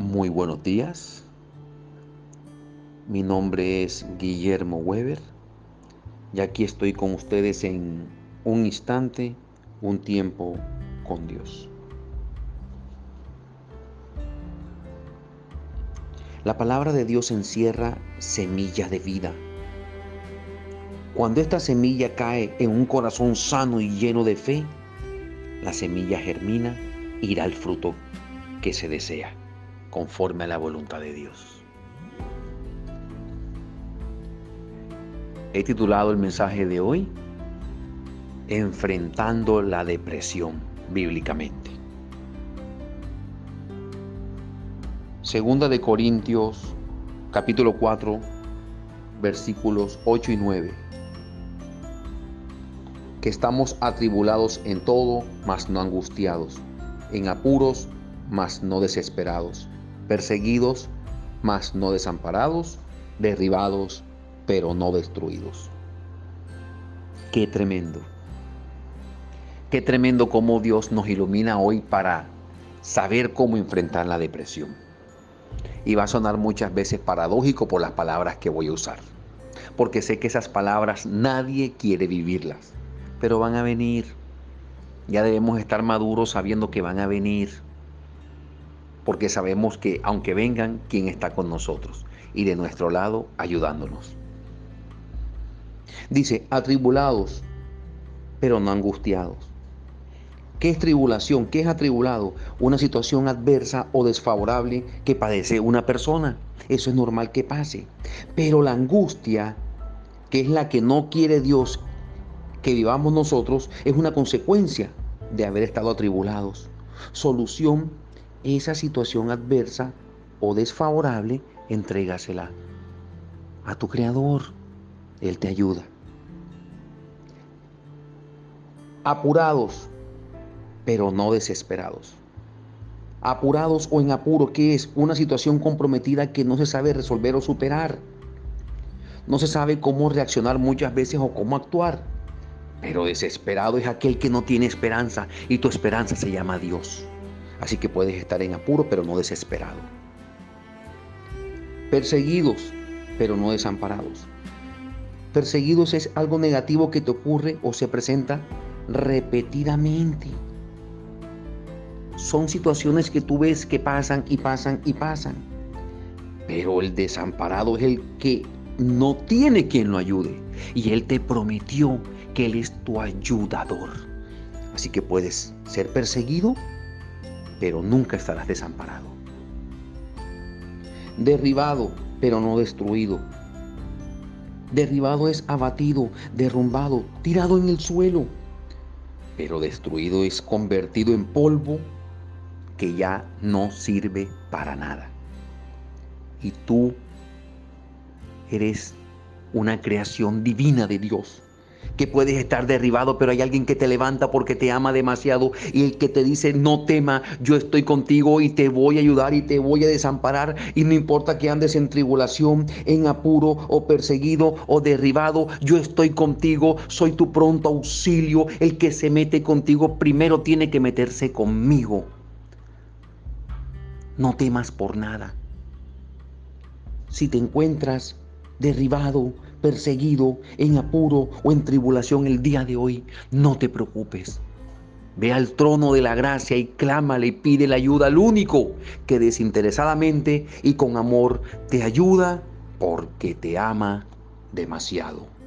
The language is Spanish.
Muy buenos días. Mi nombre es Guillermo Weber y aquí estoy con ustedes en un instante, un tiempo con Dios. La palabra de Dios encierra semillas de vida. Cuando esta semilla cae en un corazón sano y lleno de fe, la semilla germina y da el fruto que se desea, conforme a la voluntad de Dios. He titulado el mensaje de hoy, Enfrentando la depresión bíblicamente. Segunda de Corintios, capítulo 4, versículos 8 y 9. Que estamos atribulados en todo, mas no angustiados, en apuros, mas no desesperados, perseguidos, mas no desamparados, derribados, pero no destruidos. Qué tremendo. Qué tremendo cómo Dios nos ilumina hoy para saber cómo enfrentar la depresión. Y va a sonar muchas veces paradójico por las palabras que voy a usar. Porque sé que esas palabras nadie quiere vivirlas. Pero van a venir. Ya debemos estar maduros sabiendo que van a venir porque sabemos que aunque vengan, ¿quién está con nosotros? Y de nuestro lado ayudándonos. Dice, atribulados, pero no angustiados. ¿Qué es tribulación? ¿Qué es atribulado? Una situación adversa o desfavorable que padece una persona. Eso es normal que pase. Pero la angustia, que es la que no quiere Dios que vivamos nosotros, es una consecuencia de haber estado atribulados. Solución esa situación adversa o desfavorable, entrégasela a tu Creador. Él te ayuda. Apurados, pero no desesperados. Apurados o en apuro, ¿qué es? Una situación comprometida que no se sabe resolver o superar. No se sabe cómo reaccionar muchas veces o cómo actuar. Pero desesperado es aquel que no tiene esperanza y tu esperanza se llama Dios. Así que puedes estar en apuro, pero no desesperado. Perseguidos, pero no desamparados. Perseguidos es algo negativo que te ocurre o se presenta repetidamente. Son situaciones que tú ves que pasan y pasan y pasan. Pero el desamparado es el que no tiene quien lo ayude. Y Él te prometió que Él es tu ayudador. Así que puedes ser perseguido, pero nunca estarás desamparado. Derribado, pero no destruido. Derribado es abatido, derrumbado, tirado en el suelo. Pero destruido es convertido en polvo que ya no sirve para nada. Y tú eres una creación divina de Dios que puedes estar derribado, pero hay alguien que te levanta porque te ama demasiado y el que te dice, no tema, yo estoy contigo y te voy a ayudar y te voy a desamparar y no importa que andes en tribulación, en apuro o perseguido o derribado, yo estoy contigo, soy tu pronto auxilio, el que se mete contigo primero tiene que meterse conmigo. No temas por nada. Si te encuentras derribado, perseguido, en apuro o en tribulación el día de hoy, no te preocupes. Ve al trono de la gracia y clámale y pide la ayuda al único que desinteresadamente y con amor te ayuda porque te ama demasiado.